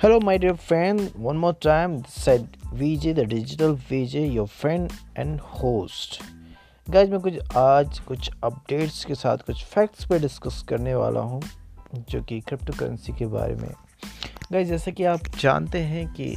Hello, my dear friend. One more time, said VJ, the digital VJ, your friend and host. Guys मैं कुछ आज कुछ updates के साथ कुछ फैक्ट्स पे डिस्कस करने वाला हूँ जो कि क्रिप्टो करेंसी के बारे में गाइज़ जैसे कि आप जानते हैं कि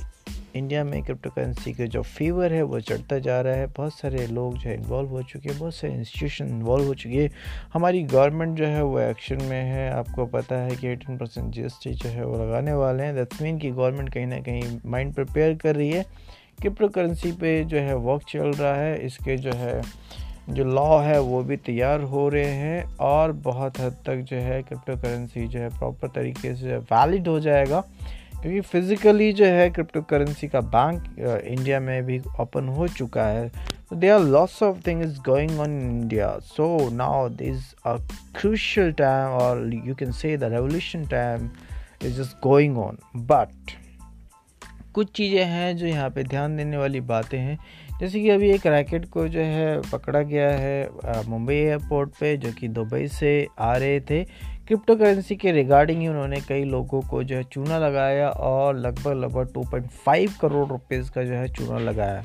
इंडिया में क्रिप्टो करेंसी का जो फीवर है, वो चढ़ता जा रहा है। बहुत सारे लोग जो है इन्वॉल्व हो चुके हैं, बहुत सारे इंस्टीट्यूशन इन्वॉल्व हो चुके हैं। हमारी गवर्नमेंट जो है, वो एक्शन में है। आपको पता है कि एटीन परसेंट जी जो है, वो लगाने वाले हैं। दैट्स मीन की गवर्नमेंट कहीं ना कहीं माइंड प्रिपेयर कर रही है। क्रिप्टो करेंसी पे जो है वर्क चल रहा है। इसके जो है, जो लॉ है, वो भी तैयार हो रहे हैं और बहुत हद तक जो है क्रिप्टो करेंसी जो है प्रॉपर तरीके से वैलिड हो जाएगा। क्योंकि फिजिकली जो है क्रिप्टो करेंसी का बैंक इंडिया uh, में भी ओपन हो चुका है। They are lots of thing is going on India so now this a crucial time और you can say the revolution time is just going on but कुछ चीज़ें हैं जो यहाँ पे ध्यान देने वाली बातें हैं। जैसे कि अभी एक रैकेट को जो है पकड़ा गया है uh, मुंबई एयरपोर्ट पे, जो कि दुबई से आ रहे थे। क्रिप्टो करेंसी के रिगार्डिंग ही उन्होंने कई लोगों को जो है चूना लगाया और लगभग लगभग 2.5 करोड़ रुपीज़ का जो है चूना लगाया।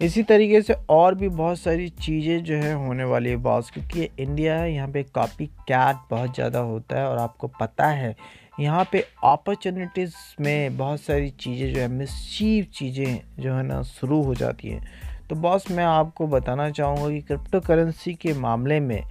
इसी तरीके से और भी बहुत सारी चीज़ें जो है होने वाली है बॉस क्योंकि इंडिया है, यहाँ पे कॉपी कैट बहुत ज़्यादा होता है और आपको पता है, यहाँ पे अपॉर्चुनिटीज़ में बहुत सारी चीज़ें जो है मिसचीव चीज़ें जो है ना शुरू हो जाती हैं। तो बॉस मैं आपको बताना चाहूँगा कि क्रिप्टो करेंसी के मामले में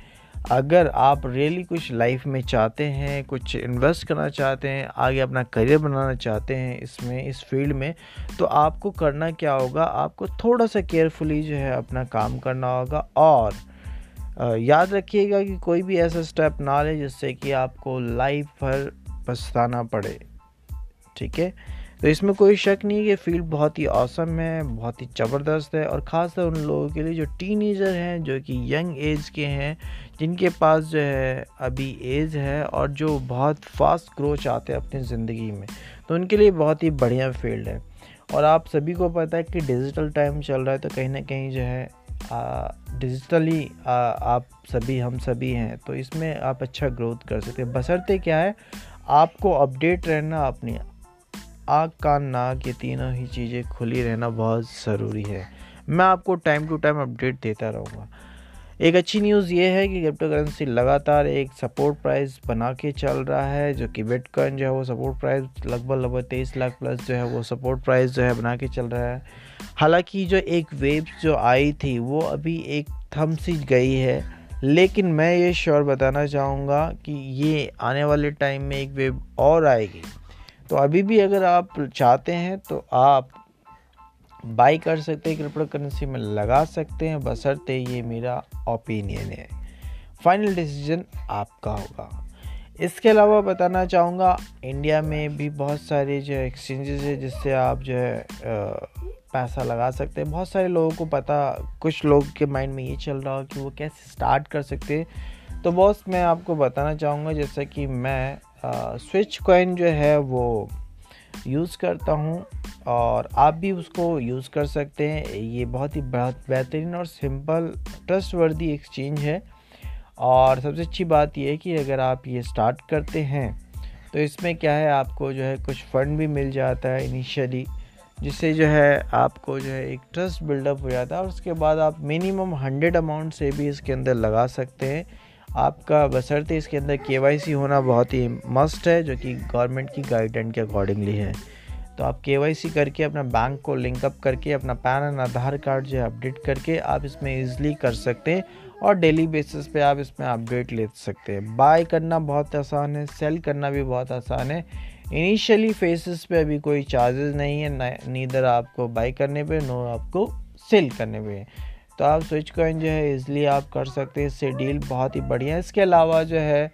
अगर आप रियली कुछ लाइफ में चाहते हैं, कुछ इन्वेस्ट करना चाहते हैं, आगे अपना करियर बनाना चाहते हैं इसमें, इस फ़ील्ड में तो आपको करना क्या होगा? आपको थोड़ा सा केयरफुली जो है अपना काम करना होगा और याद रखिएगा कि कोई भी ऐसा स्टेप ना ले जिससे कि आपको लाइफ भर पछताना पड़े। ठीक है? तो इसमें कोई शक नहीं है कि फ़ील्ड बहुत ही औसम है, बहुत ही ज़बरदस्त है और ख़ासकर उन लोगों के लिए जो टीनेजर हैं, जो कि यंग एज के हैं, जिनके पास जो है अभी एज है और जो बहुत फास्ट ग्रो चाहते हैं अपनी ज़िंदगी में तो उनके लिए बहुत ही बढ़िया फ़ील्ड है। और आप सभी को पता है कि डिजिटल टाइम चल रहा है तो कहीं ना कहीं जो है डिजिटली आप सभी, हम सभी हैं तो इसमें आप अच्छा ग्रोथ कर सकते हैं। बसरते क्या है, आपको अपडेट रहना अपनी आँख कान नाक, ये तीनों ही चीज़ें खुली रहना बहुत ज़रूरी है। मैं आपको टाइम टू टाइम अपडेट देता रहूँगा। एक अच्छी न्यूज़ ये है कि क्रिप्टो करेंसी लगातार एक सपोर्ट प्राइस बना के चल रहा है, जो कि बिटकॉइन जो है वो सपोर्ट प्राइस लगभग लगभग तेईस लाख प्लस जो है वो सपोर्ट प्राइस जो है बना के चल रहा है। हालाँकि जो एक वेव जो आई थी, वो अभी एक थम सी गई है, लेकिन मैं ये श्योर बताना चाहूँगा कि ये आने वाले टाइम में एक वेव और आएगी। तो अभी भी अगर आप चाहते हैं तो आप बाई कर सकते हैं क्रिप्टो करेंसी में लगा सकते हैं बसरते ये मेरा ओपिनियन है। फाइनल डिसीज़न आपका होगा। इसके अलावा बताना चाहूँगा इंडिया में भी बहुत सारे जो एक्सचेंजेस है, जिससे आप जो है पैसा लगा सकते हैं। बहुत सारे लोगों को पता, कुछ लोग के माइंड में ये चल रहा हो कि वो कैसे स्टार्ट कर सकते हैं। तो बॉस मैं आपको बताना चाहूँगा, जैसा कि मैं स्विच कॉइन जो है वो यूज़ करता हूँ और आप भी उसको यूज़ कर सकते हैं। ये बहुत ही बहुत बेहतरीन और सिंपल ट्रस्ट वर्दी एक्सचेंज है। और सबसे अच्छी बात यह है कि अगर आप ये स्टार्ट करते हैं तो इसमें क्या है, आपको जो है कुछ फ़ंड भी मिल जाता है इनिशियली जिससे जो है आपको जो है एक ट्रस्ट बिल्डअप हो जाता है और उसके बाद आप मिनिमम हंड्रेड अमाउंट से भी इसके अंदर लगा सकते हैं। आपका बसरते इसके अंदर के होना बहुत ही मस्ट है, जो कि गवर्नमेंट की गाइडलाइन के अकॉर्डिंगली है। तो आप के करके अपना बैंक को लिंकअप करके, अपना पैन एंड आधार कार्ड जो है अपडेट करके आप इसमें ईजिली कर सकते हैं और डेली बेसिस पे आप इसमें अपडेट ले सकते हैं। बाय करना बहुत आसान है सेल करना भी बहुत आसान है। इनिशियली फेसिस पे अभी कोई चार्जेस नहीं है नीदर आपको बाय करने पे नो आपको सेल करने पे। तो आप स्विच कॉइन जो है इसलिए आप कर सकते हैं। इससे डील बहुत ही बढ़िया है। इसके अलावा जो है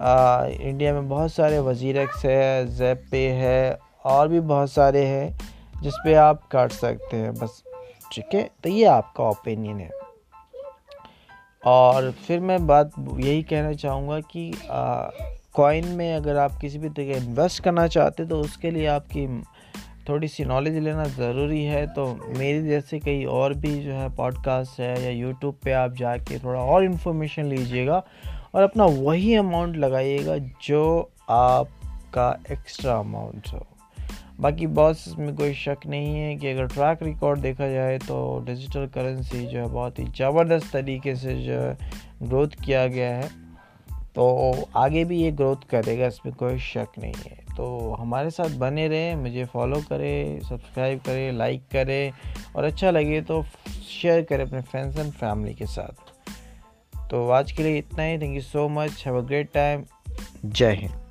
आ, इंडिया में बहुत सारे वज़ीर एक्स है जेप पे है और भी बहुत सारे हैं जिस पे आप कर सकते हैं। बस ठीक है? तो ये आपका ओपिनियन है। और फिर मैं बात यही कहना चाहूँगा कि कॉइन में अगर आप किसी भी तरीके इन्वेस्ट करना चाहते तो उसके लिए आपकी थोड़ी सी नॉलेज लेना ज़रूरी है तो मेरी जैसे कई और भी जो है पॉडकास्ट है या यूट्यूब पे आप जाके थोड़ा और इन्फॉर्मेशन लीजिएगा और अपना वही अमाउंट लगाइएगा जो आपका एक्स्ट्रा अमाउंट हो। बाकी बॉस इसमें कोई शक नहीं है कि अगर ट्रैक रिकॉर्ड देखा जाए तो डिजिटल करेंसी जो है बहुत ही ज़बरदस्त तरीके से जो है ग्रोथ किया गया है तो आगे भी ये ग्रोथ करेगा, इसमें कोई शक नहीं है। तो हमारे साथ बने रहें, मुझे फॉलो करें सब्सक्राइब करें लाइक करें और अच्छा लगे तो शेयर करें अपने फ्रेंड्स एंड फैमिली के साथ। तो आज के लिए इतना ही। Thank you so much have a great time जय हिंद।